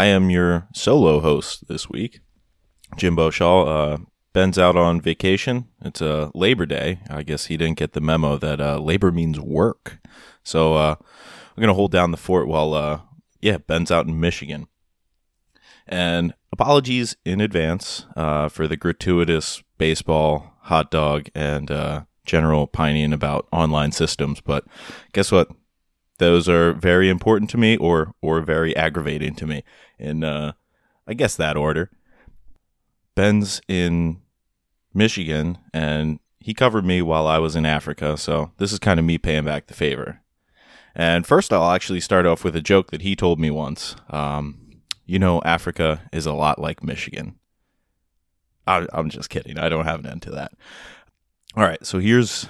I am your solo host this week, Jimbo Shaw. Uh, Ben's out on vacation. It's a uh, Labor Day. I guess he didn't get the memo that uh, labor means work. So uh, I'm gonna hold down the fort while, uh, yeah, Ben's out in Michigan. And apologies in advance uh, for the gratuitous baseball, hot dog, and uh, general pining about online systems. But guess what? Those are very important to me, or or very aggravating to me. In uh, I guess that order. Ben's in Michigan, and he covered me while I was in Africa. So this is kind of me paying back the favor. And first, I'll actually start off with a joke that he told me once. Um, you know, Africa is a lot like Michigan. I, I'm just kidding. I don't have an end to that. All right, so here's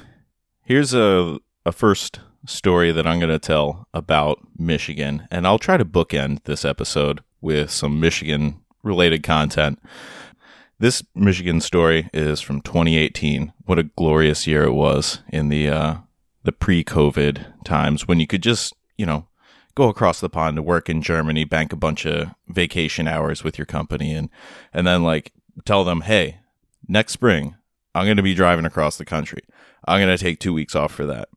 here's a a first story that I'm going to tell about Michigan, and I'll try to bookend this episode with some Michigan related content. This Michigan story is from 2018. What a glorious year it was in the uh, the pre-COVID times when you could just, you know, go across the pond to work in Germany, bank a bunch of vacation hours with your company, and and then like tell them, hey, next spring I'm going to be driving across the country. I'm going to take two weeks off for that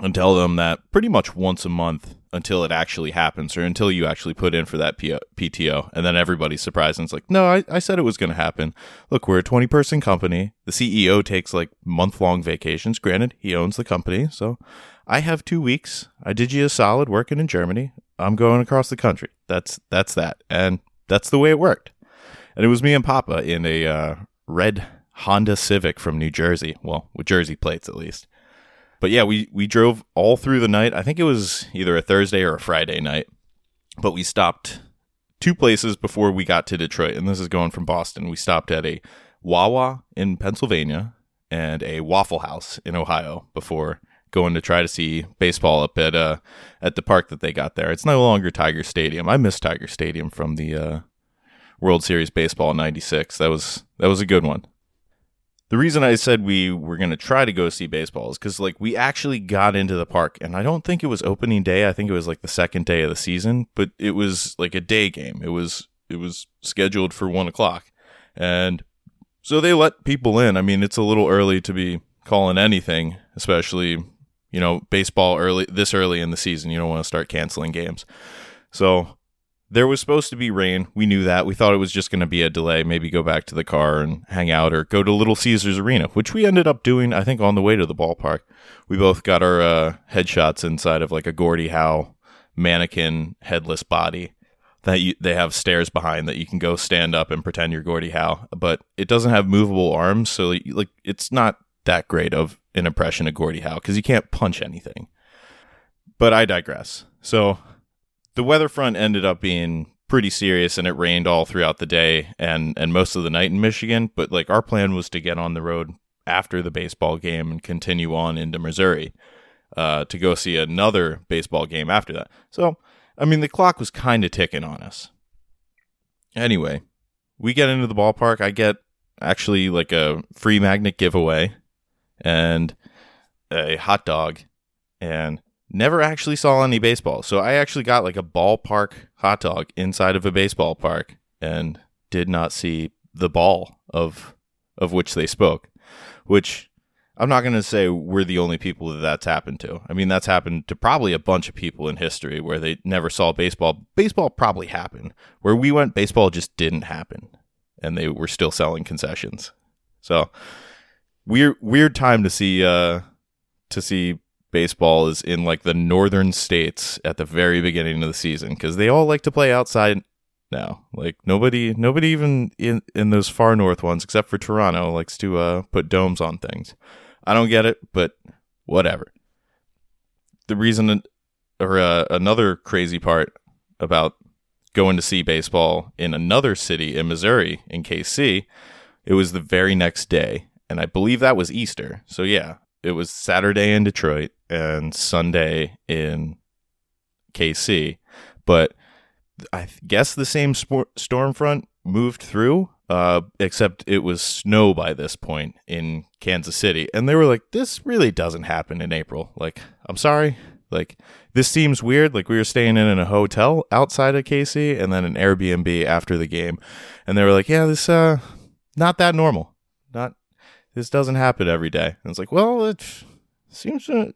and tell them that pretty much once a month until it actually happens or until you actually put in for that P- PTO. And then everybody's surprised and it's like, no, I, I said it was going to happen. Look, we're a 20 person company. The CEO takes like month long vacations. Granted, he owns the company. So I have two weeks. I did you a solid working in Germany. I'm going across the country. That's, that's that. And that's the way it worked. And it was me and Papa in a uh, red Honda Civic from New Jersey. Well, with Jersey plates at least but yeah, we we drove all through the night. I think it was either a Thursday or a Friday night, but we stopped two places before we got to Detroit, and this is going from Boston. We stopped at a Wawa in Pennsylvania and a Waffle House in Ohio before going to try to see baseball up at uh at the park that they got there. It's no longer Tiger Stadium. I miss Tiger Stadium from the uh, World Series baseball '96. That was that was a good one the reason I said we were going to try to go see baseball is because like we actually got into the park, and I don't think it was opening day. I think it was like the second day of the season, but it was like a day game. It was it was scheduled for one o'clock, and so they let people in. I mean, it's a little early to be calling anything, especially you know baseball early this early in the season. You don't want to start canceling games, so there was supposed to be rain. We knew that. We thought it was just going to be a delay, maybe go back to the car and hang out or go to Little Caesars Arena, which we ended up doing, I think, on the way to the ballpark. We both got our uh, headshots inside of like a Gordie Howe mannequin headless body that you, they have stairs behind that you can go stand up and pretend you're Gordie Howe, but it doesn't have movable arms, so like it's not that great of an impression of Gordie Howe because you can't punch anything. But I digress. So the weather front ended up being pretty serious and it rained all throughout the day and and most of the night in Michigan but like our plan was to get on the road after the baseball game and continue on into Missouri uh, to go see another baseball game after that. So I mean the clock was kind of ticking on us. Anyway we get into the ballpark. I get actually like a free magnet giveaway and a hot dog and never actually saw any baseball. So I actually got like a ballpark hot dog inside of a baseball park and did not see the ball of of which they spoke, which I'm not going to say we're the only people that that's happened to. I mean, that's happened to probably a bunch of people in history where they never saw baseball. Baseball probably happened. Where we went, baseball just didn't happen, and they were still selling concessions. So weird, weird time to see uh, to see baseball is in like the northern states at the very beginning of the season because they all like to play outside now. Like nobody, nobody even in in those far north ones, except for Toronto, likes to uh, put domes on things. I don't get it, but whatever. The reason, or uh, another crazy part about going to see baseball in another city in Missouri, in KC, it was the very next day, and I believe that was Easter. So yeah, it was Saturday in Detroit and Sunday in KC, but I guess the same storm front moved through, uh, except it was snow by this point in Kansas City, and they were like, "This really doesn't happen in April." Like, I'm sorry, Like this seems weird. Like we were staying in, in a hotel outside of KC and then an Airbnb after the game. And they were like, yeah, this, uh, not that normal. This doesn't happen every day. And it's like, well, it seems to,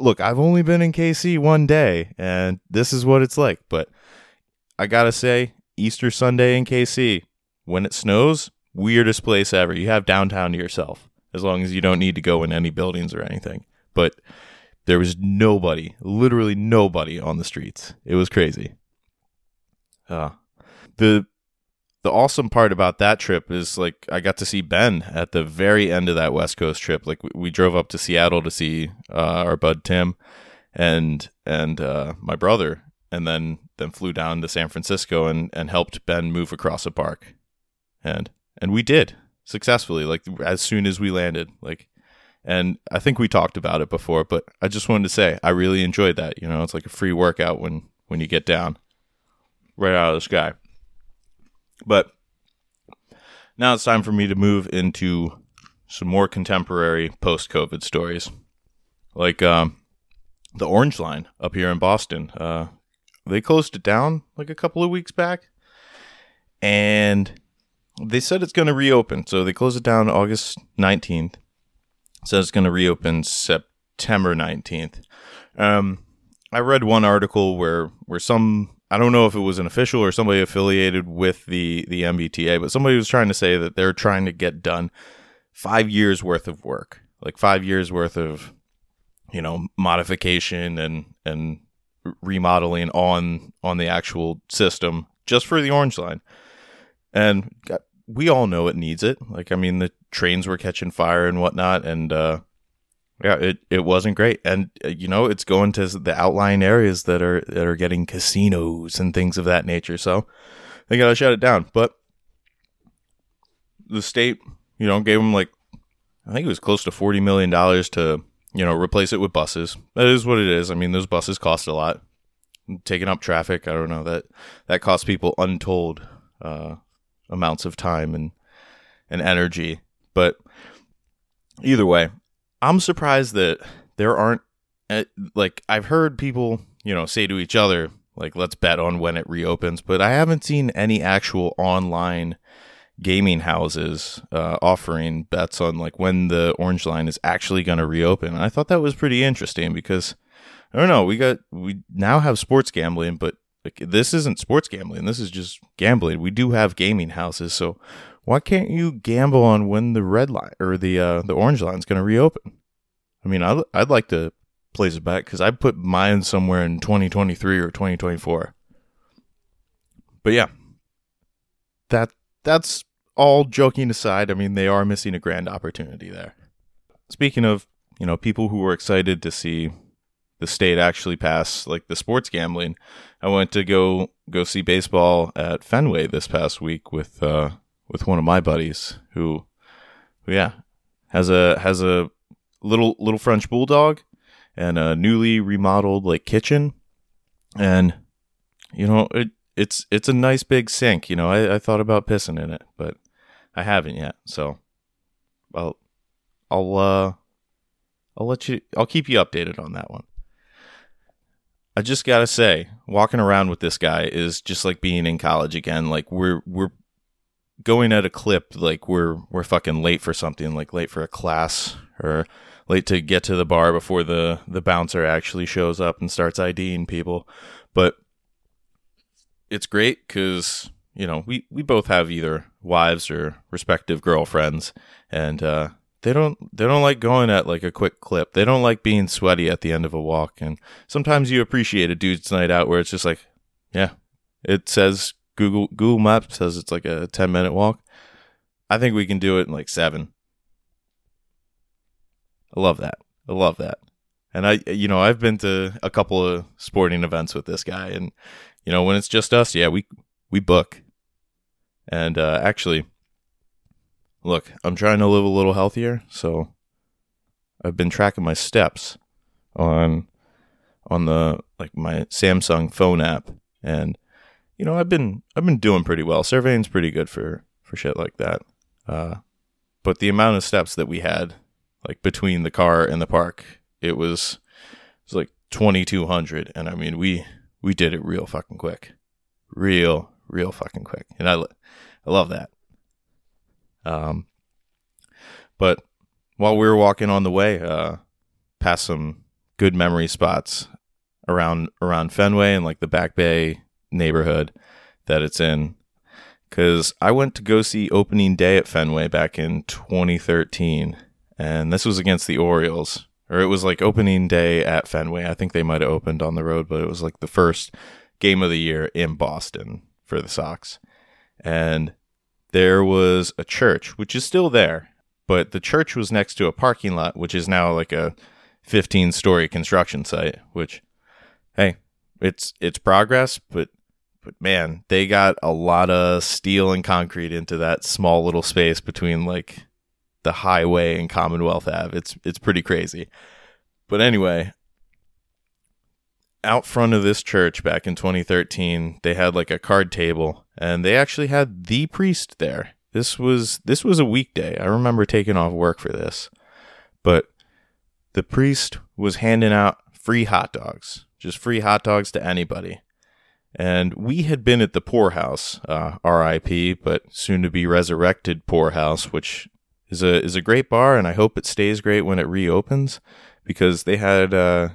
look, I've only been in KC one day and this is what it's like. But I gotta say, Easter Sunday in KC, when it snows, weirdest place ever. You have downtown to yourself as long as you don't need to go in any buildings or anything. But there was nobody, literally nobody on the streets. It was crazy. Uh, the the awesome part about that trip is like I got to see Ben at the very end of that West Coast trip. Like we, we drove up to Seattle to see uh, our bud Tim and and uh, my brother, and then then flew down to San Francisco and and helped Ben move across a park, and and we did successfully. Like as soon as we landed, like. And I think we talked about it before, but I just wanted to say I really enjoyed that. You know, it's like a free workout when when you get down right out of the sky. But now it's time for me to move into some more contemporary post COVID stories. Like um, the Orange Line up here in Boston. Uh, they closed it down like a couple of weeks back. And they said it's going to reopen. So they closed it down August 19th. Says it's going to reopen September 19th. Um, I read one article where where some I don't know if it was an official or somebody affiliated with the the MBTA, but somebody was trying to say that they're trying to get done five years worth of work, like five years worth of you know modification and and remodeling on on the actual system just for the orange line. And we all know it needs it. Like i mean the trains were catching fire and whatnot and uh yeah, it, it wasn't great, and uh, you know it's going to the outlying areas that are that are getting casinos and things of that nature. So they gotta shut it down. But the state, you know, gave them like I think it was close to forty million dollars to you know replace it with buses. That is what it is. I mean, those buses cost a lot. Taking up traffic, I don't know that that costs people untold uh, amounts of time and and energy. But either way, I'm surprised that there aren't eh, like I've heard people, you know, say to each other like let's bet on when it reopens, but I haven't seen any actual online gaming houses uh, offering bets on like when the orange line is actually going to reopen. And I thought that was pretty interesting because I don't know, we got we now have sports gambling, but like, this isn't sports gambling. This is just gambling. We do have gaming houses, so why can't you gamble on when the red line or the uh, the orange line is going to reopen? I mean, I'd, I'd like to place it back because I put mine somewhere in 2023 or 2024. But yeah, that that's all joking aside. I mean, they are missing a grand opportunity there. Speaking of, you know, people who were excited to see the state actually pass like the sports gambling, I went to go go see baseball at Fenway this past week with uh, with one of my buddies who, who yeah, has a has a little little French bulldog and a newly remodeled like kitchen, and you know it it's it's a nice big sink. You know, I, I thought about pissing in it, but I haven't yet. So, I'll I'll uh I'll let you I'll keep you updated on that one. I just gotta say, walking around with this guy is just like being in college again. Like we're we're going at a clip like we're we're fucking late for something, like late for a class or late to get to the bar before the the bouncer actually shows up and starts IDing people. But it's great because you know we we both have either wives or respective girlfriends, and uh, they don't they don't like going at like a quick clip. They don't like being sweaty at the end of a walk. And sometimes you appreciate a dude's night out where it's just like, yeah, it says Google Google Maps says it's like a 10 minute walk. I think we can do it in like 7. I love that. I love that. And I you know, I've been to a couple of sporting events with this guy and you know, when it's just us, yeah, we we book. And uh actually look, I'm trying to live a little healthier, so I've been tracking my steps on on the like my Samsung phone app and you know, I've been I've been doing pretty well. Surveying's pretty good for for shit like that. Uh, but the amount of steps that we had, like between the car and the park, it was it was like 2200 and I mean we we did it real fucking quick. Real real fucking quick. And I I love that. Um but while we were walking on the way uh past some good memory spots around around Fenway and like the Back Bay neighborhood that it's in cuz I went to go see opening day at Fenway back in 2013 and this was against the Orioles or it was like opening day at Fenway. I think they might have opened on the road, but it was like the first game of the year in Boston for the Sox. And there was a church, which is still there, but the church was next to a parking lot, which is now like a 15 story construction site, which, hey, it's, it's progress, but, but man, they got a lot of steel and concrete into that small little space between like the highway and Commonwealth Ave. It's it's pretty crazy. But anyway, out front of this church back in 2013, they had like a card table and they actually had the priest there. This was this was a weekday. I remember taking off work for this. But the priest was handing out free hot dogs, just free hot dogs to anybody. And we had been at the Pour House, uh, RIP, but soon to be resurrected Pour House, which is a is a great bar, and I hope it stays great when it reopens because they had uh,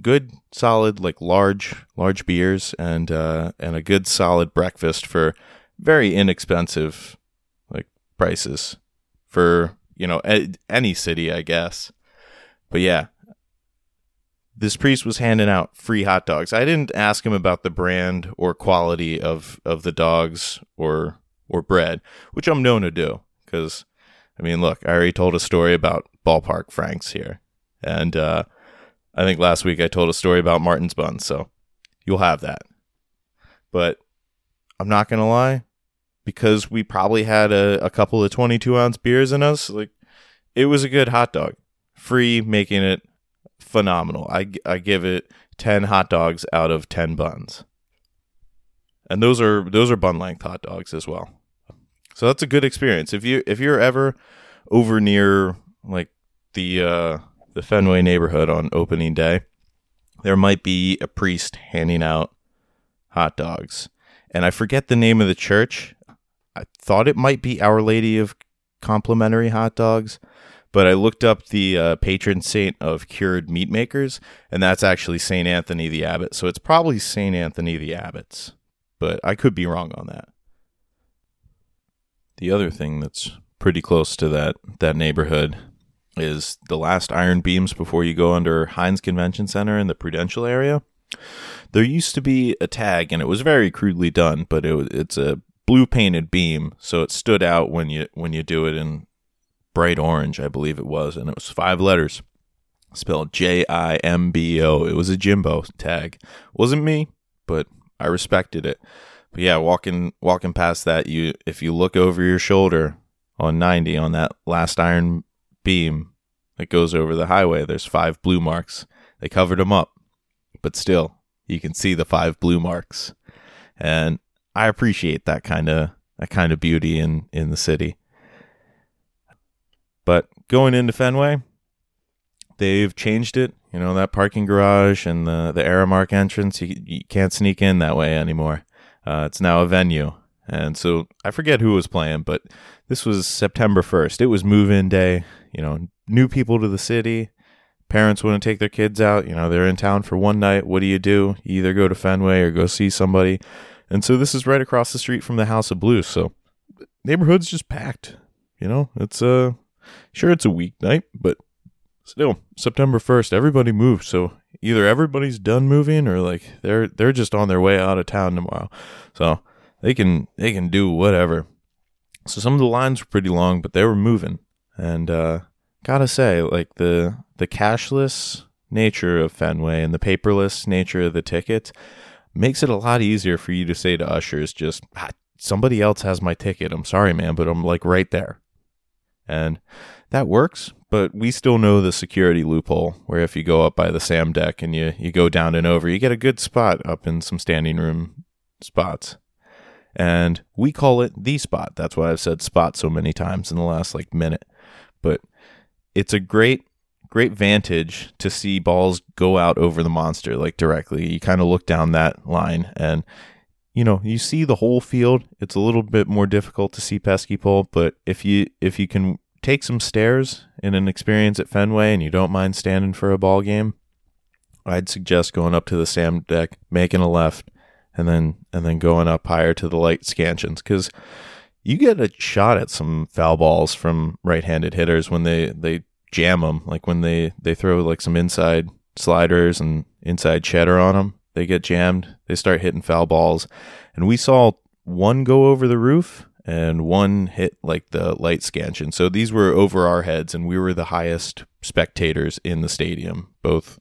good, solid, like large large beers and uh, and a good solid breakfast for very inexpensive like prices for you know a- any city, I guess. But yeah, this priest was handing out free hot dogs. I didn't ask him about the brand or quality of of the dogs or or bread, which I'm known to do because I mean, look, I already told a story about ballpark Franks here. And uh, I think last week I told a story about Martin's Buns. So you'll have that. But I'm not to lie, because we probably had a, a couple of 22 ounce beers in us, like it was a good hot dog. Free, making it phenomenal. I, I give it 10 hot dogs out of 10 buns. And those are those are bun length hot dogs as well. So that's a good experience. If you if you're ever over near like the uh, the Fenway neighborhood on opening day, there might be a priest handing out hot dogs. And I forget the name of the church. I thought it might be Our Lady of Complimentary Hot Dogs, but I looked up the uh, patron saint of cured meat makers, and that's actually St. Anthony the Abbot. So it's probably St. Anthony the Abbot's, but I could be wrong on that. The other thing that's pretty close to that that neighborhood is the last iron beams before you go under Hynes Convention Center in the Prudential area. There used to be a tag, and it was very crudely done, but it, it's a blue painted beam, so it stood out when you when you do it in bright orange, I believe it was, and it was five letters, spelled J I M B O. It was a Jimbo tag. Wasn't me, but I respected it. But yeah, walking walking past that, you if you look over your shoulder on 90 on that last iron beam that goes over the highway, there's five blue marks. They covered them up, but still, you can see the five blue marks, and I appreciate that kind of that kind of beauty in in the city. Going into Fenway, they've changed it. You know that parking garage and the the Aramark entrance. You, you can't sneak in that way anymore. Uh, it's now a venue. And so I forget who was playing, but this was September 1st. It was move in day, you know, new people to the city. Parents want to take their kids out. You know, they're in town for one night. What do you do? You either go to Fenway or go see somebody. And so this is right across the street from the House of Blues. So neighborhood's just packed. You know, it's a, uh, sure, it's a weeknight, but still, September 1st, everybody moved. So either everybody's done moving or like they're they're just on their way out of town tomorrow. So they can they can do whatever. So some of the lines were pretty long, but they were moving. And uh gotta say, like the the cashless nature of Fenway and the paperless nature of the tickets makes it a lot easier for you to say to ushers just ah, somebody else has my ticket. I'm sorry, man, but I'm like right there. And that works, but we still know the security loophole where if you go up by the SAM deck and you, you go down and over, you get a good spot up in some standing room spots. And we call it the spot. That's why I've said spot so many times in the last like minute. But it's a great, great vantage to see balls go out over the monster like directly. You kind of look down that line and you know, you see the whole field. It's a little bit more difficult to see pesky pole, but if you if you can take some stairs in an experience at Fenway and you don't mind standing for a ball game, I'd suggest going up to the Sam deck, making a left, and then and then going up higher to the light stanchions because you get a shot at some foul balls from right-handed hitters when they they jam them, like when they they throw like some inside sliders and inside cheddar on them. They get jammed. They start hitting foul balls, and we saw one go over the roof and one hit like the light stanchion. So these were over our heads, and we were the highest spectators in the stadium, both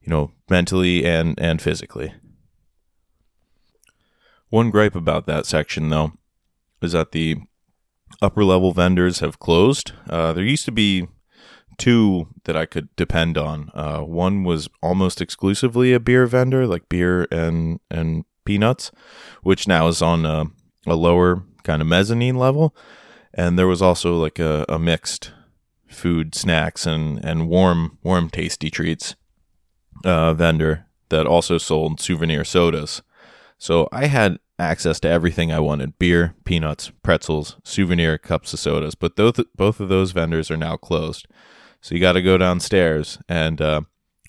you know mentally and and physically. One gripe about that section, though, is that the upper level vendors have closed. Uh, there used to be two that I could depend on. Uh, one was almost exclusively a beer vendor, like beer and and peanuts, which now is on a, a lower kind of mezzanine level. And there was also like a, a mixed food, snacks, and and warm warm tasty treats uh, vendor that also sold souvenir sodas. So I had access to everything I wanted beer, peanuts, pretzels, souvenir cups of sodas. But both, both of those vendors are now closed. So you got to go downstairs. And uh,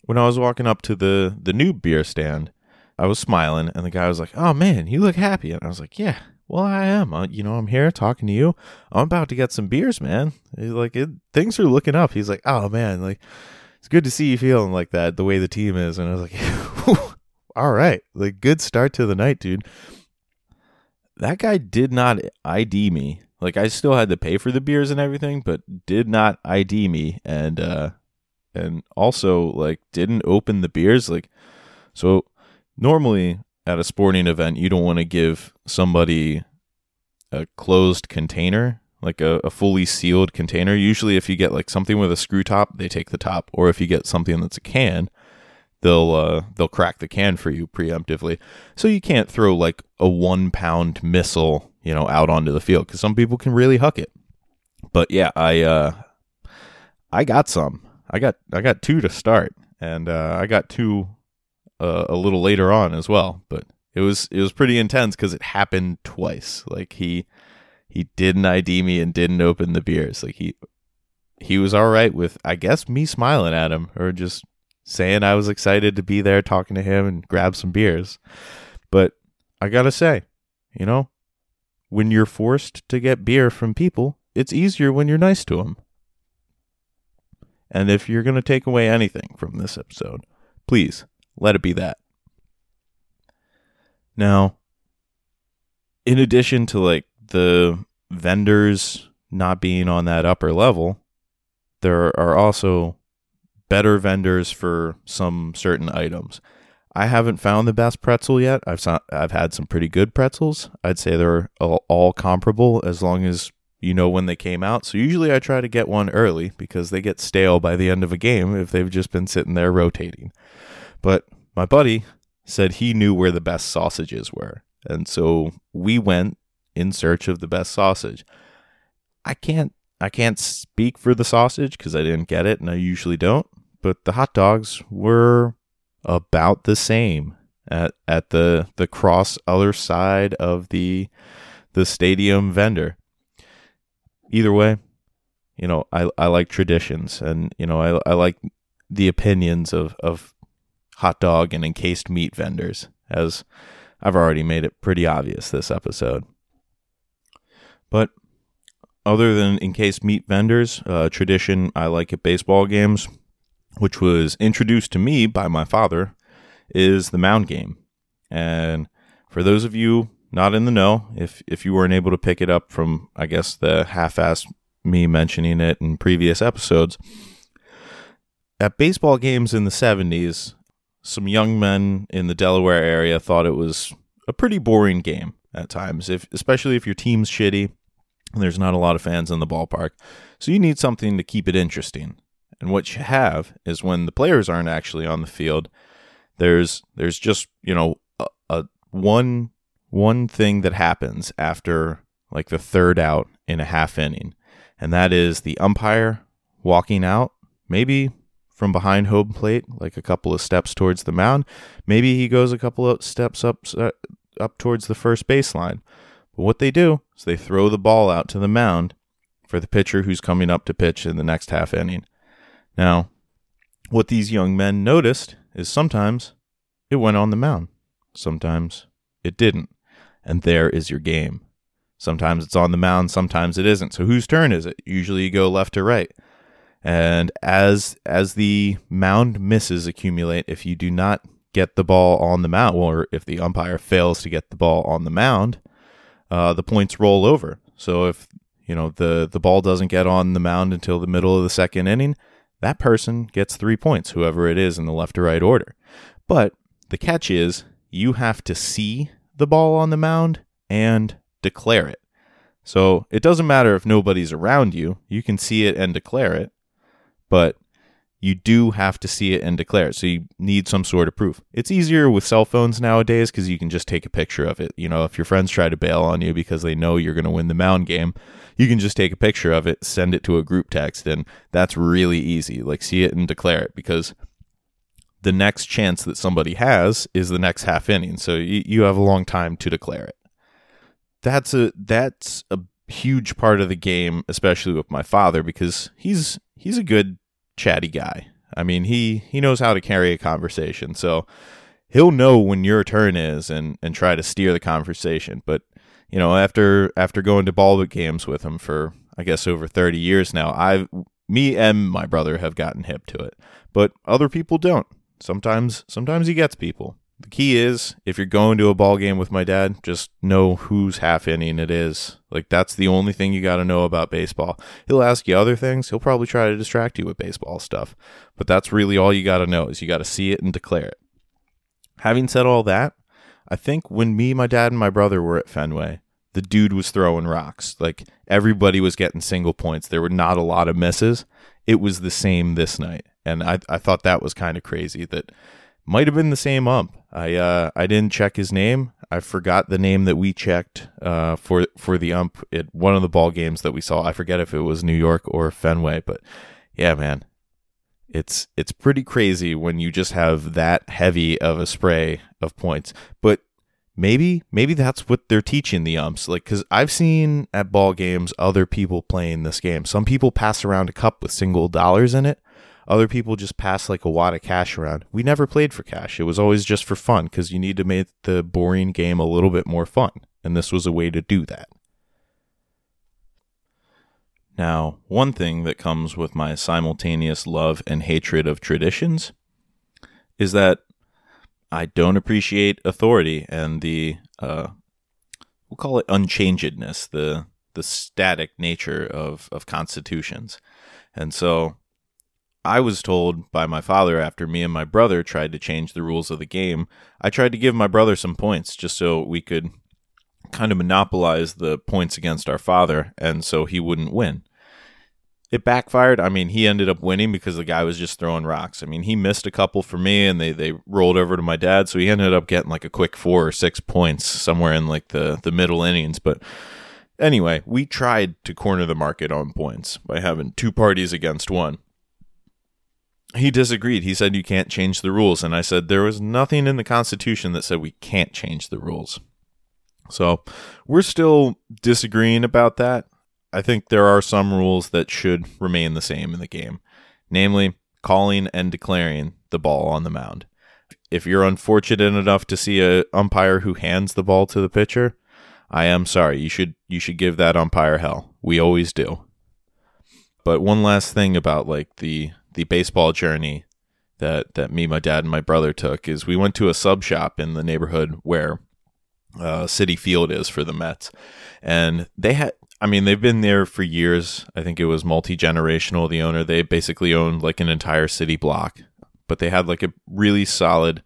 when I was walking up to the, the new beer stand, I was smiling. And the guy was like, Oh man, you look happy. And I was like, Yeah, well, I am. Uh, you know, I'm here talking to you. I'm about to get some beers, man. He's like, it, things are looking up. He's like, Oh man, like, it's good to see you feeling like that, the way the team is. And I was like, all right, like good start to the night, dude. That guy did not ID me. Like I still had to pay for the beers and everything, but did not ID me. And uh and also like didn't open the beers. Like so normally at a sporting event you don't want to give somebody a closed container like a, a fully sealed container. Usually if you get like something with a screw top they take the top or if you get something that's a can they'll uh, they'll crack the can for you preemptively. So you can't throw like a one pound missile, you know, out onto the field because some people can really huck it. But yeah, I uh, I got some. I got I got two to start, and uh, I got two uh, a little later on as well. But it was it was pretty intense because it happened twice. Like he he didn't ID me and didn't open the beers. Like he he was all right with I guess me smiling at him or just saying I was excited to be there talking to him and grab some beers. But I got to say, you know, when you're forced to get beer from people, it's easier when you're nice to them. And if you're going to take away anything from this episode, please let it be that. Now, in addition to like the vendors not being on that upper level, there are also better vendors for some certain items. I haven't found the best pretzel yet. I've I've had some pretty good pretzels. I'd say they're all, all comparable as long as you know when they came out. So usually I try to get one early because they get stale by the end of a game if they've just been sitting there rotating. But my buddy said he knew where the best sausages were. And so we went in search of the best sausage. I can't I can't speak for the sausage because I didn't get it and I usually don't but the hot dogs were about the same at at the the cross other side of the the stadium vendor. Either way, you know, I I like traditions and you know, I I like the opinions of of hot dog and encased meat vendors as I've already made it pretty obvious this episode. But other than encased meat vendors, uh, tradition I like at baseball games which was introduced to me by my father, is the mound game. And for those of you not in the know, if if you weren't able to pick it up from I guess the half-ass me mentioning it in previous episodes, at baseball games in the 70s, some young men in the Delaware area thought it was a pretty boring game at times, if especially if your team's shitty and there's not a lot of fans in the ballpark. So you need something to keep it interesting. And what you have is when the players aren't actually on the field, there's there's just you know a, a one one thing that happens after like the third out in a half inning, and that is the umpire walking out, maybe from behind home plate, like a couple of steps towards the mound. Maybe he goes a couple of steps up uh, up towards the first baseline. But what they do is they throw the ball out to the mound for the pitcher who's coming up to pitch in the next half inning. Now, what these young men noticed is sometimes it went on the mound, sometimes it didn't. And there is your game. Sometimes it's on the mound, sometimes it isn't. So whose turn is it? Usually you go left to right. And as as the mound misses accumulate, if you do not get the ball on the mound, or if the umpire fails to get the ball on the mound, uh, the points roll over. So if you know the the ball doesn't get on the mound until the middle of the second inning, that person gets three points, whoever it is in the left to right order. But the catch is you have to see the ball on the mound and declare it. So it doesn't matter if nobody's around you, you can see it and declare it, but you do have to see it and declare it. So you need some sort of proof. It's easier with cell phones nowadays because you can just take a picture of it. You know, if your friends try to bail on you because they know you're going to win the mound game, you can just take a picture of it, send it to a group text, and that's really easy. Like, see it and declare it because the next chance that somebody has is the next half inning. So you, you have a long time to declare it. That's a that's a huge part of the game, especially with my father, because he's he's a good chatty guy. I mean, he he knows how to carry a conversation. So he'll know when your turn is and and try to steer the conversation. But you know, after after going to ball games with him for I guess over 30 years now, I've me and my brother have gotten hip to it. But other people don't. Sometimes sometimes he gets people. The key is if you're going to a ball game with my dad, just know whose half inning it is. Like that's the only thing you got to know about baseball. He'll ask you other things. He'll probably try to distract you with baseball stuff. But that's really all you got to know is you got to see it and declare it. Having said all that, I think when me, my dad, and my brother were at Fenway, the dude was throwing rocks. Like everybody was getting single points. There were not a lot of misses. It was the same this night. And I, I thought that was kind of crazy that might have been the same ump. I uh, I didn't check his name. I forgot the name that we checked uh, for for the ump at one of the ball games that we saw. I forget if it was New York or Fenway, but yeah, man, it's it's pretty crazy when you just have that heavy of a spray of points. But maybe maybe that's what they're teaching the umps like because i've seen at ball games other people playing this game some people pass around a cup with single dollars in it other people just pass like a wad of cash around. We never played for cash. It was always just for fun because you need to make the boring game a little bit more fun. And this was a way to do that. Now, one thing that comes with my simultaneous love and hatred of traditions is that I don't appreciate authority and the uh, we'll call it unchangedness, the the static nature of of constitutions. And so I was told by my father after me and my brother tried to change the rules of the game, I tried to give my brother some points just so we could kind of monopolize the points against our father and so he wouldn't win. It backfired. I mean, he ended up winning because the guy was just throwing rocks. I mean, he missed a couple for me and they, they rolled over to my dad, so he ended up getting like a quick four or six points somewhere in like the, the middle innings. But anyway, we tried to corner the market on points by having two parties against one he disagreed. He said you can't change the rules. And I said there was nothing in the Constitution that said we can't change the rules. So we're still disagreeing about that. I think there are some rules that should remain the same in the game, namely calling and declaring the ball on the mound. If you're unfortunate enough to see a umpire who hands the ball to the pitcher, I am sorry. You should you should give that umpire hell. We always do. But one last thing about like the the baseball journey that that me, my dad, and my brother took is we went to a sub shop in the neighborhood where uh, Citi Field is for the Mets, and they had. I mean, they've been there for years. I think it was multi generational. The owner they basically owned like an entire city block, but they had like a really solid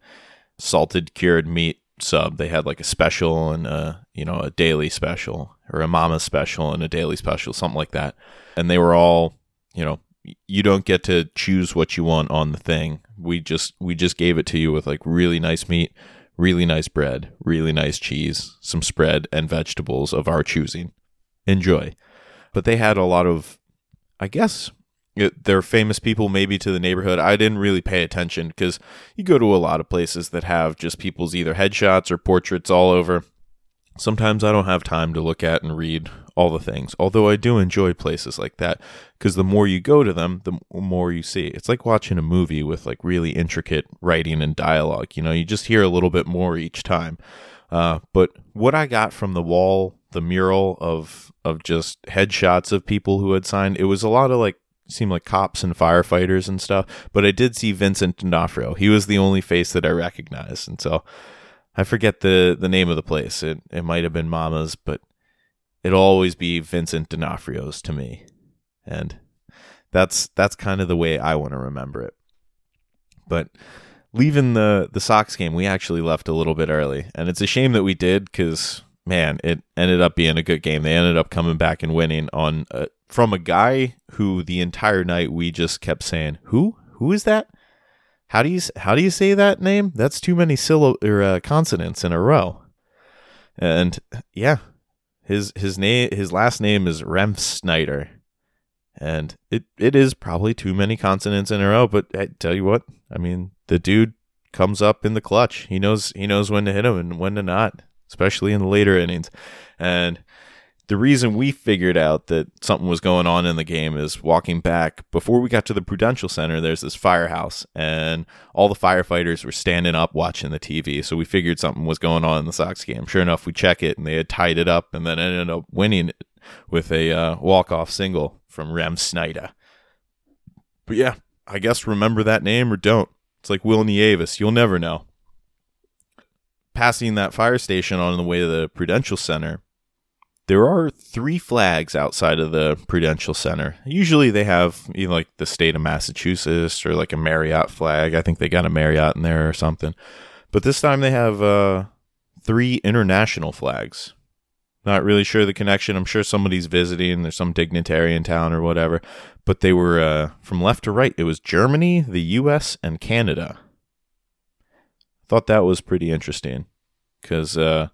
salted cured meat sub. They had like a special and a you know a daily special or a mama special and a daily special, something like that. And they were all you know you don't get to choose what you want on the thing. We just we just gave it to you with like really nice meat, really nice bread, really nice cheese, some spread and vegetables of our choosing. Enjoy. But they had a lot of I guess it, they're famous people maybe to the neighborhood. I didn't really pay attention because you go to a lot of places that have just people's either headshots or portraits all over. Sometimes I don't have time to look at and read all the things, although I do enjoy places like that because the more you go to them, the more you see. It's like watching a movie with like really intricate writing and dialogue. You know, you just hear a little bit more each time. Uh, but what I got from the wall, the mural of of just headshots of people who had signed, it was a lot of like seemed like cops and firefighters and stuff. But I did see Vincent D'Onofrio. He was the only face that I recognized, and so I forget the the name of the place. It it might have been Mama's, but it'll always be Vincent D'Onofrio's to me, and that's that's kind of the way I want to remember it. But leaving the the Sox game, we actually left a little bit early, and it's a shame that we did because man, it ended up being a good game. They ended up coming back and winning on uh, from a guy who the entire night we just kept saying, "Who? Who is that? How do you how do you say that name? That's too many syllab- or uh, consonants in a row." And yeah, his his name his last name is Refsnyder. And it, it is probably too many consonants in a row, but I tell you what, I mean, the dude comes up in the clutch. He knows he knows when to hit him and when to not, especially in the later innings. And the reason we figured out that something was going on in the game is walking back before we got to the Prudential Center. There's this firehouse, and all the firefighters were standing up watching the TV. So we figured something was going on in the Sox game. Sure enough, we check it, and they had tied it up, and then ended up winning it with a uh, walk off single from Refsnyder. But yeah, I guess remember that name or don't. It's like Will Nieves. You'll never know. Passing that fire station on the way to the Prudential Center, there are three flags outside of the Prudential Center. Usually they have you know, like the state of Massachusetts or like a Marriott flag. I think they got a Marriott in there or something. But this time they have uh, three international flags. Not really sure the connection. I'm sure somebody's visiting. There's some dignitary in town or whatever. But they were uh, from left to right. It was Germany, the U.S., and Canada. Thought that was pretty interesting because, uh,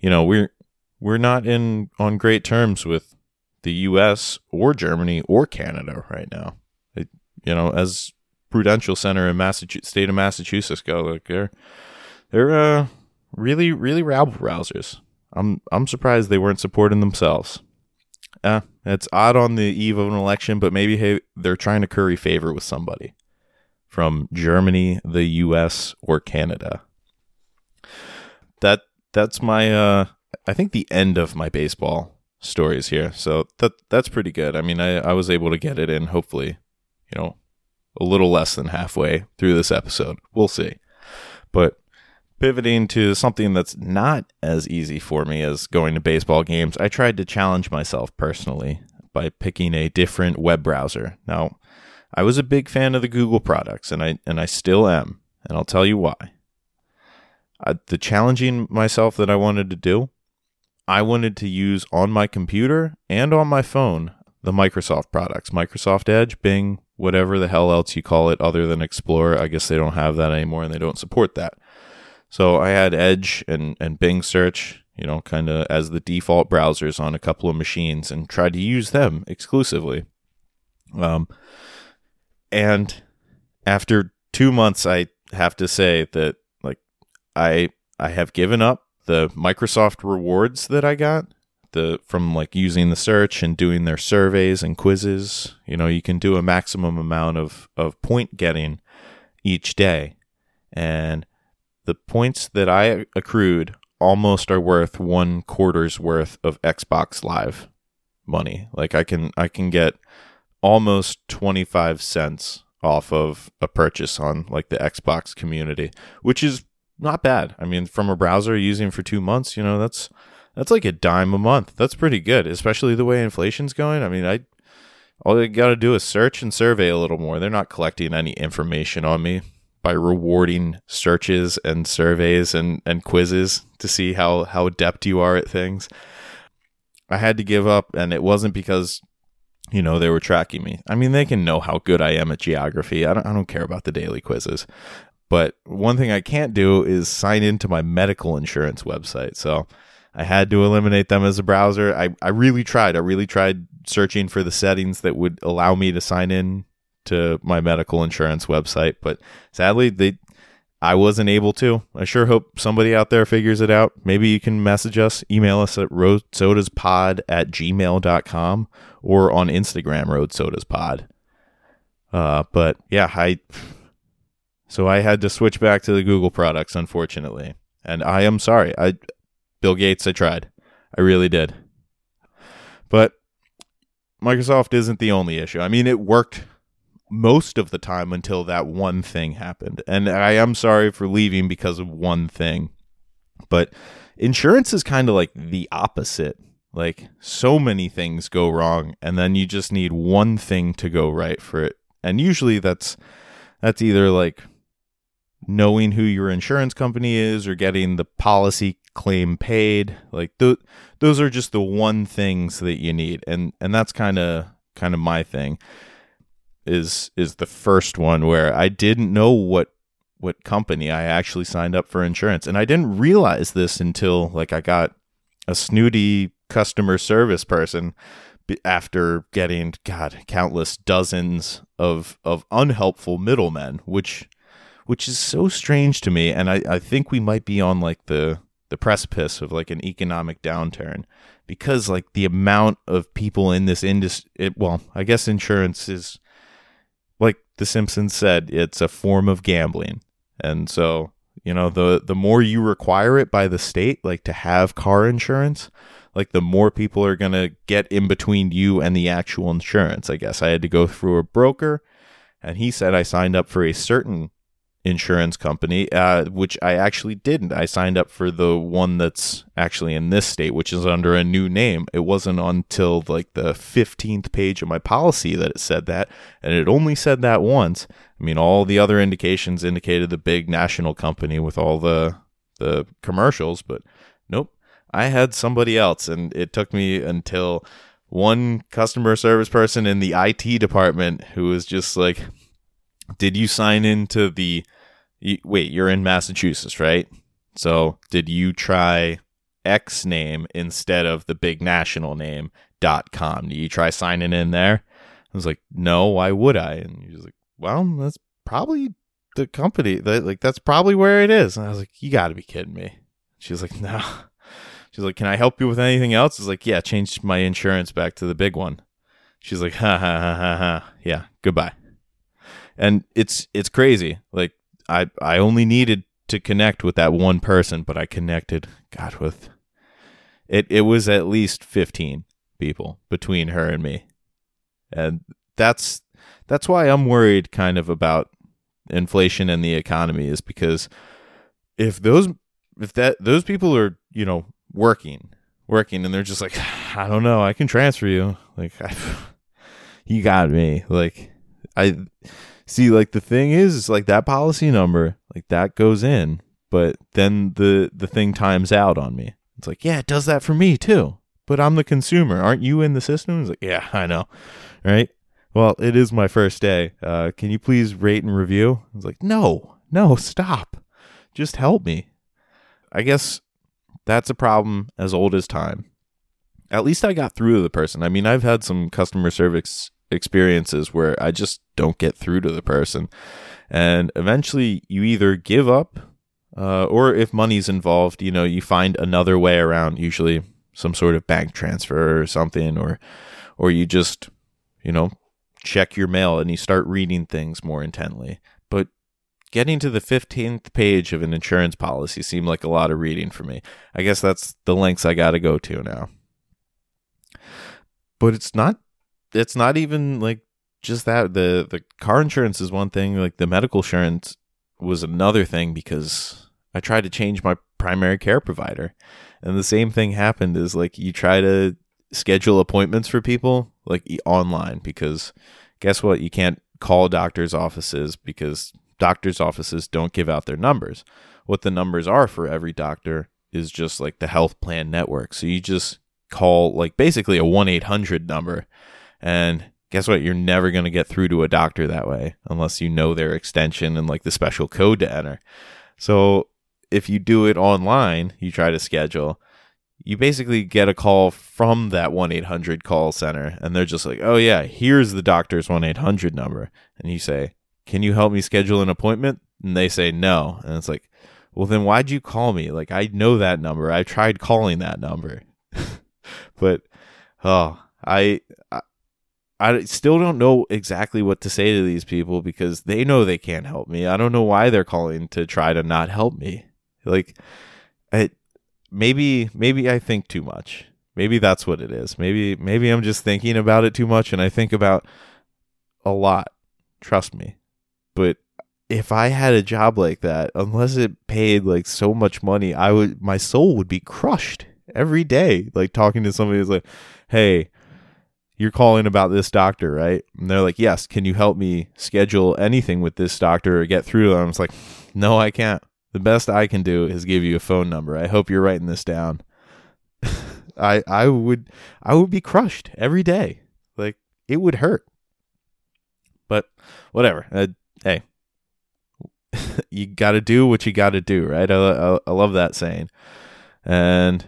you know, we're we're not in on great terms with the U.S. or Germany or Canada right now. It, you know, as Prudential Center in Massachusetts, state of Massachusetts go, like they're they're uh, really really rabble rousers. I'm I'm surprised they weren't supporting themselves. Uh, it's odd on the eve of an election, but maybe hey, they're trying to curry favor with somebody from Germany, the U.S., or Canada. That that's my uh, I think the end of my baseball stories here. So that that's pretty good. I mean, I I was able to get it in. Hopefully, you know, a little less than halfway through this episode. We'll see, but pivoting to something that's not as easy for me as going to baseball games, I tried to challenge myself personally by picking a different web browser. Now, I was a big fan of the Google products and I and I still am, and I'll tell you why. The challenging myself that I wanted to do, I wanted to use on my computer and on my phone the Microsoft products, Microsoft Edge, Bing, whatever the hell else you call it other than Explorer. I guess they don't have that anymore and they don't support that. So I had Edge and, and Bing search, you know, kind of as the default browsers on a couple of machines and tried to use them exclusively. Um, and after two months, I have to say that like I I have given up the Microsoft rewards that I got the from like using the search and doing their surveys and quizzes. You know, you can do a maximum amount of of point getting each day, and the points that I accrued almost are worth one quarter's worth of Xbox Live money. Like I can I can get almost 25 cents off of a purchase on like the Xbox community, which is not bad. I mean, from a browser using for 2 months, you know, that's that's like a dime a month. That's pretty good, especially the way inflation's going. I mean, I all they got to do is search and survey a little more. They're not collecting any information on me by rewarding searches and surveys and, and quizzes to see how, how adept you are at things. I had to give up, and it wasn't because, you know, they were tracking me. I mean, they can know how good I am at geography. I don't, I don't care about the daily quizzes. But one thing I can't do is sign into my medical insurance website. So I had to eliminate them as a browser. I, I really tried. I really tried searching for the settings that would allow me to sign in to my medical insurance website, but sadly they I wasn't able to. I sure hope somebody out there figures it out. Maybe you can message us, email us at roadsodaspod at gmail.com or on Instagram, roadsodaspod. Uh, but yeah, I so I had to switch back to the Google products, unfortunately. And I am sorry. I Bill Gates, I tried. I really did. But Microsoft isn't the only issue. I mean, it worked most of the time until that one thing happened. And I am sorry for leaving because of one thing. But insurance is kind of like the opposite. Like so many things go wrong and then you just need one thing to go right for it. And usually that's that's either like knowing who your insurance company is or getting the policy claim paid. Like th- those are just the one things that you need. And and that's kind of kind of my thing is is the first one where I didn't know what what company I actually signed up for insurance and I didn't realize this until like I got a snooty customer service person after getting god countless dozens of of unhelpful middlemen which which is so strange to me and I, I think we might be on like the the precipice of like an economic downturn because like the amount of people in this industry well i guess insurance is like the Simpsons said, it's a form of gambling. And so, you know, the the more you require it by the state, like to have car insurance, like the more people are going to get in between you and the actual insurance. I guess I had to go through a broker and he said I signed up for a certain insurance company, uh, which I actually didn't. I signed up for the one that's actually in this state, which is under a new name. It wasn't until like the 15th page of my policy that it said that, and it only said that once. I mean, all the other indications indicated the big national company with all the the commercials, but nope. I had somebody else, and it took me until one customer service person in the IT department who was just like, did you sign into the wait, you're in Massachusetts, right? So did you try X name instead of the big national name dot com? Do you try signing in there? I was like, no, why would I? And he was like, well, that's probably the company. That, like, that's probably where it is. And I was like, you got to be kidding me. she's like, no. She's like, can I help you with anything else? I was like, yeah, change my insurance back to the big one. She's like, ha ha ha ha ha. Yeah, goodbye. And it's it's crazy. Like I I only needed to connect with that one person, but I connected God with it it was at least 15 people between her and me. And that's that's why I'm worried kind of about inflation and the economy is because if those if that those people are, you know, working, working and they're just like I don't know, I can transfer you. Like I, you got me. Like I See, like the thing is, it's like that policy number, like that goes in, but then the the thing times out on me. It's like, yeah, it does that for me too. But I'm the consumer. Aren't you in the system? It's like, yeah, I know. Right? Well, it is my first day. Uh, can you please rate and review? I was like, no, no, stop. Just help me. I guess that's a problem as old as time. At least I got through to the person. I mean, I've had some customer service experiences where I just don't get through to the person. And eventually you either give up uh, or if money's involved, you know, you find another way around, usually some sort of bank transfer or something, or, or you just, you know, check your mail and you start reading things more intently. But getting to the 15th page of an insurance policy seemed like a lot of reading for me. I guess that's the lengths I got to go to now. But it's not it's not even like just that. The the car insurance is one thing like the medical insurance was another thing because i tried to change my primary care provider. And the same thing happened is like you try to schedule appointments for people like online because guess what? You can't call doctors offices because doctors offices don't give out their numbers. What the numbers are for every doctor is just like the health plan network. So you just call like basically a 1-800 number and guess what? You're never going to get through to a doctor that way unless you know their extension and like the special code to enter. So if you do it online, you try to schedule, you basically get a call from that 1-800 call center and they're just like, "Oh yeah, here's the doctor's 1-800 number." And you say, "Can you help me schedule an appointment?" And they say, "No." And it's like, "Well, then why'd you call me? Like I know that number. I tried calling that number." but oh, I, I I still don't know exactly what to say to these people because they know they can't help me. I don't know why they're calling to try to not help me. Like, it maybe maybe I think too much. Maybe that's what it is. Maybe maybe I'm just thinking about it too much and I think about a lot. Trust me. But if I had a job like that, unless it paid like so much money, I would my soul would be crushed every day. Like talking to somebody who's like, "Hey, you're calling about this doctor, right?" And they're like, "Yes, can you help me schedule anything with this doctor or get through to them?" It's like, "No, I can't. The best I can do is give you a phone number. I hope you're writing this down." I I would I would be crushed every day. Like it would hurt. But whatever. Uh, hey, you got to do what you got to do, right? I, I, I love that saying. And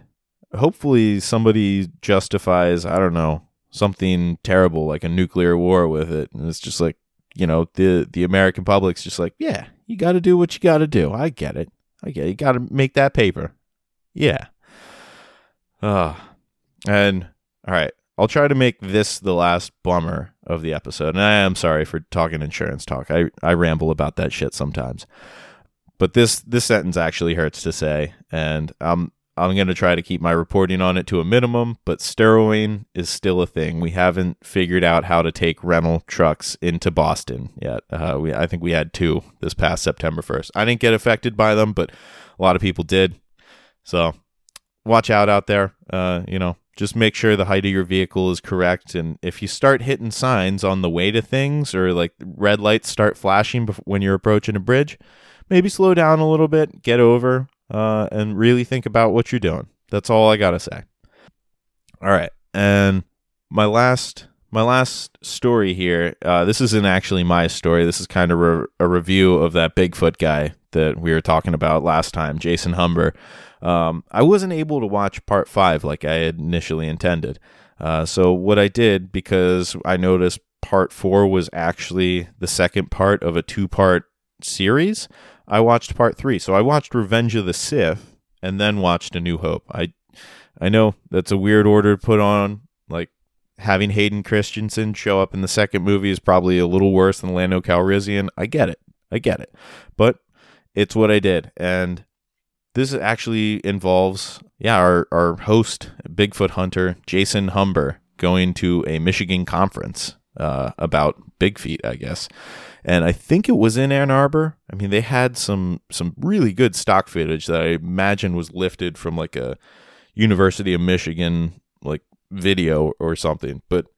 hopefully somebody justifies, I don't know, something terrible like a nuclear war with it. And it's just like, you know, the the American public's just like, yeah, you got to do what you got to do. I get it. I get it. You got to make that paper. Yeah. Uh, and all right, I'll try to make this the last bummer of the episode. And I am sorry for talking insurance talk. I, I ramble about that shit sometimes. But this this sentence actually hurts to say, and I'm I'm going to try to keep my reporting on it to a minimum, but Storrowing is still a thing. We haven't figured out how to take rental trucks into Boston yet. Uh, we, I think we had two this past September 1st. I didn't get affected by them, but a lot of people did. So watch out out there. Uh, you know, just make sure the height of your vehicle is correct. And if you start hitting signs on the way to things or like red lights start flashing when you're approaching a bridge, maybe slow down a little bit, get over, uh, and really think about what you're doing. That's all I gotta say. All right, and my last my last story here. Uh, this isn't actually my story. This is kind of re- a review of that Bigfoot guy that we were talking about last time, Jason Humber. Um, I wasn't able to watch part five like I had initially intended. Uh, so what I did because I noticed part four was actually the second part of a two part series. I watched part three. So I watched Revenge of the Sith and then watched A New Hope. I I know that's a weird order to put on. Like having Hayden Christensen show up in the second movie is probably a little worse than Lando Calrissian. I get it. I get it. But it's what I did. And this actually involves, yeah, our, our host, Bigfoot hunter, Jason Humber, going to a Michigan conference uh, about big feet, I guess and I think it was in Ann Arbor. I mean, they had some some really good stock footage that I imagine was lifted from like a University of Michigan like video or something, but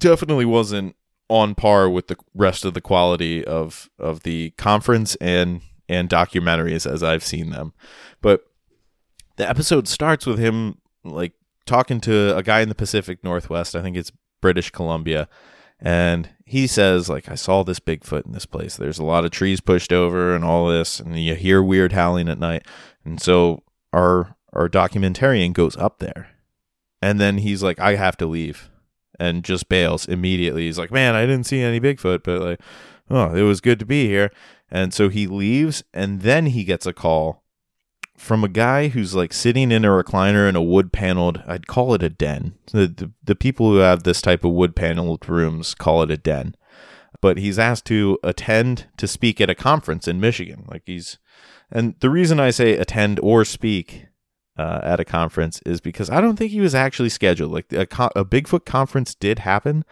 definitely wasn't on par with the rest of the quality of of the conference and and documentaries as I've seen them. But the episode starts with him like talking to a guy in the Pacific Northwest. I think it's British Columbia and he says like i saw this bigfoot in this place. There's a lot of trees pushed over and all this and you hear weird howling at night. And so our our documentarian goes up there. And then he's like i have to leave. And just bails immediately. He's like man i didn't see any bigfoot but like oh it was good to be here. And so he leaves and then he gets a call from a guy who's like sitting in a recliner in a wood paneled I'd call it a den. The, the, the people who have this type of wood paneled rooms call it a den. But he's asked to attend to speak at a conference in Michigan. Like he's and the reason I say attend or speak uh, at a conference is because I don't think he was actually scheduled. Like a, a Bigfoot conference did happen,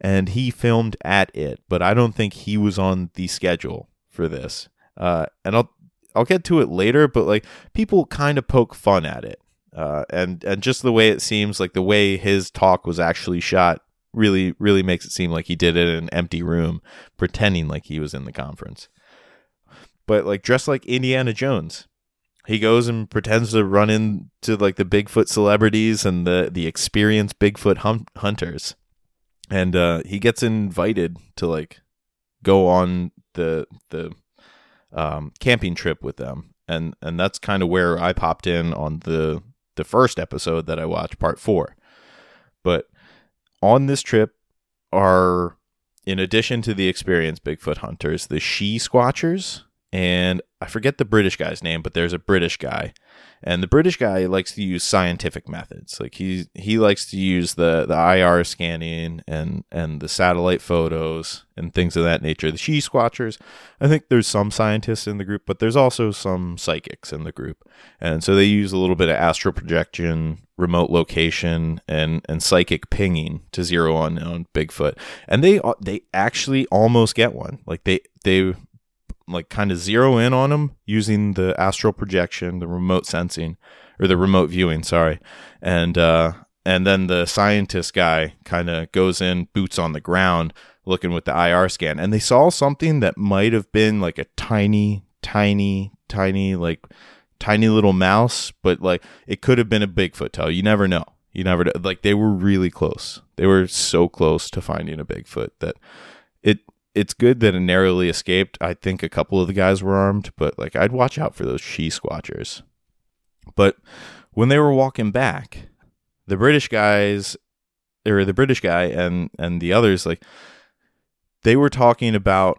and he filmed at it, but I don't think he was on the schedule for this. Uh, and I'll I'll get to it later, but like people kind of poke fun at it. Uh, and and just the way it seems like the way his talk was actually shot really really makes it seem like he did it in an empty room pretending like he was in the conference but like dressed like indiana jones he goes and pretends to run into like the bigfoot celebrities and the the experienced bigfoot hum- hunters and uh he gets invited to like go on the the um, camping trip with them, and and that's kind of where I popped in on the the first episode that I watched, part four. But on this trip are, in addition to the experienced Bigfoot hunters, the she squatchers, and I forget the British guy's name, but there's a British guy and the British guy likes to use scientific methods. Like he he likes to use the the IR scanning and and the satellite photos and things of that nature. The she squatchers, I think there's some scientists in the group, but there's also some psychics in the group. And so they use a little bit of astral projection, remote location and and psychic pinging to zero on on Bigfoot. And they they actually almost get one. Like they they like kind of zero in on them using the astral projection, the remote sensing or the remote viewing, sorry. And uh and then the scientist guy kind of goes in boots on the ground looking with the IR scan and they saw something that might have been like a tiny tiny tiny like tiny little mouse, but like it could have been a Bigfoot toe. You never know. You never like they were really close. They were so close to finding a Bigfoot that it's good that it narrowly escaped. I think a couple of the guys were armed, but like I'd watch out for those she squatchers. But when they were walking back, the British guys or the British guy and and the others like they were talking about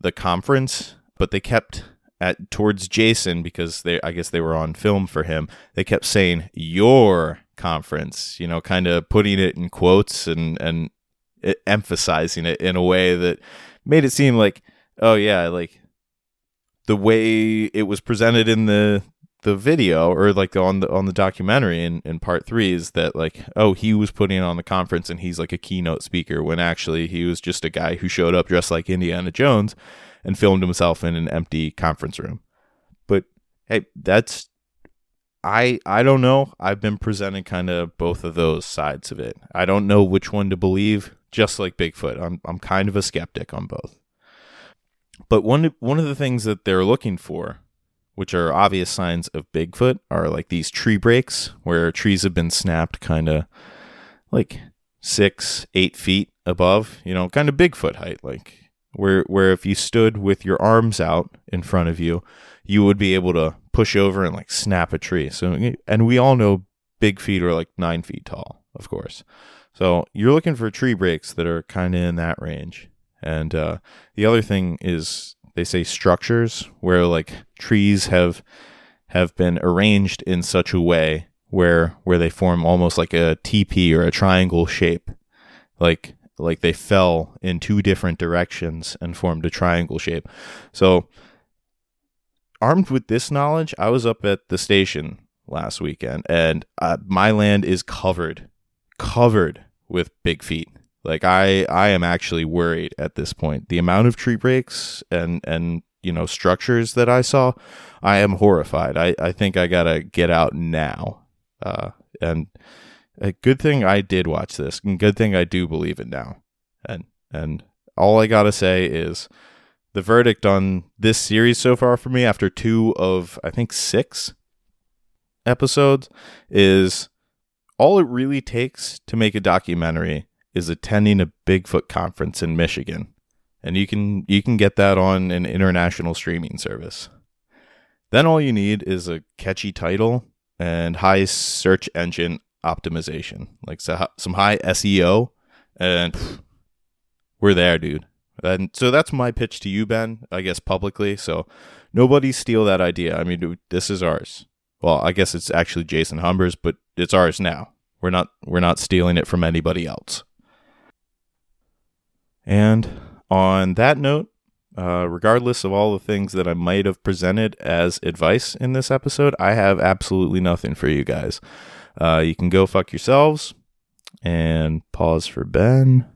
the conference, but they kept at towards Jason because they I guess they were on film for him. They kept saying your conference, you know, kind of putting it in quotes and and eh, emphasizing it in a way that made it seem like, oh yeah, like the way it was presented in the the video or like on the on the documentary in, in part three is that like oh he was putting on the conference and he's like a keynote speaker when actually he was just a guy who showed up dressed like Indiana Jones and filmed himself in an empty conference room. But hey, that's I I don't know. I've been presenting kind of both of those sides of it. I don't know which one to believe just like Bigfoot. I'm I'm kind of a skeptic on both. But one one of the things that they're looking for, which are obvious signs of Bigfoot, are like these tree breaks where trees have been snapped kind of like six, eight feet above, you know, kind of Bigfoot height, like where where if you stood with your arms out in front of you, you would be able to push over and like snap a tree. So and we all know big feet are like nine feet tall, of course. So you're looking for tree breaks that are kind of in that range. And uh, the other thing is they say structures where like trees have have been arranged in such a way where where they form almost like a TP or a triangle shape. Like like they fell in two different directions and formed a triangle shape. So armed with this knowledge, I was up at the station last weekend and uh, my land is covered covered with big feet. Like I I am actually worried at this point. The amount of tree breaks and and you know structures that I saw, I am horrified. I I think I gotta get out now. Uh, and a good thing I did watch this, and good thing I do believe it now. And and all I gotta say is the verdict on this series so far for me after two of I think six episodes is all it really takes to make a documentary is attending a Bigfoot conference in Michigan. And you can you can get that on an international streaming service. Then all you need is a catchy title and high search engine optimization, like some high SEO and we're there, dude. And so that's my pitch to you, Ben, I guess publicly. So nobody steal that idea. I mean, this is ours. Well, I guess it's actually Jason Humber's, but it's ours now. We're not we're not stealing it from anybody else. And on that note, uh, regardless of all the things that I might have presented as advice in this episode, I have absolutely nothing for you guys. Uh, you can go fuck yourselves and pause for Ben.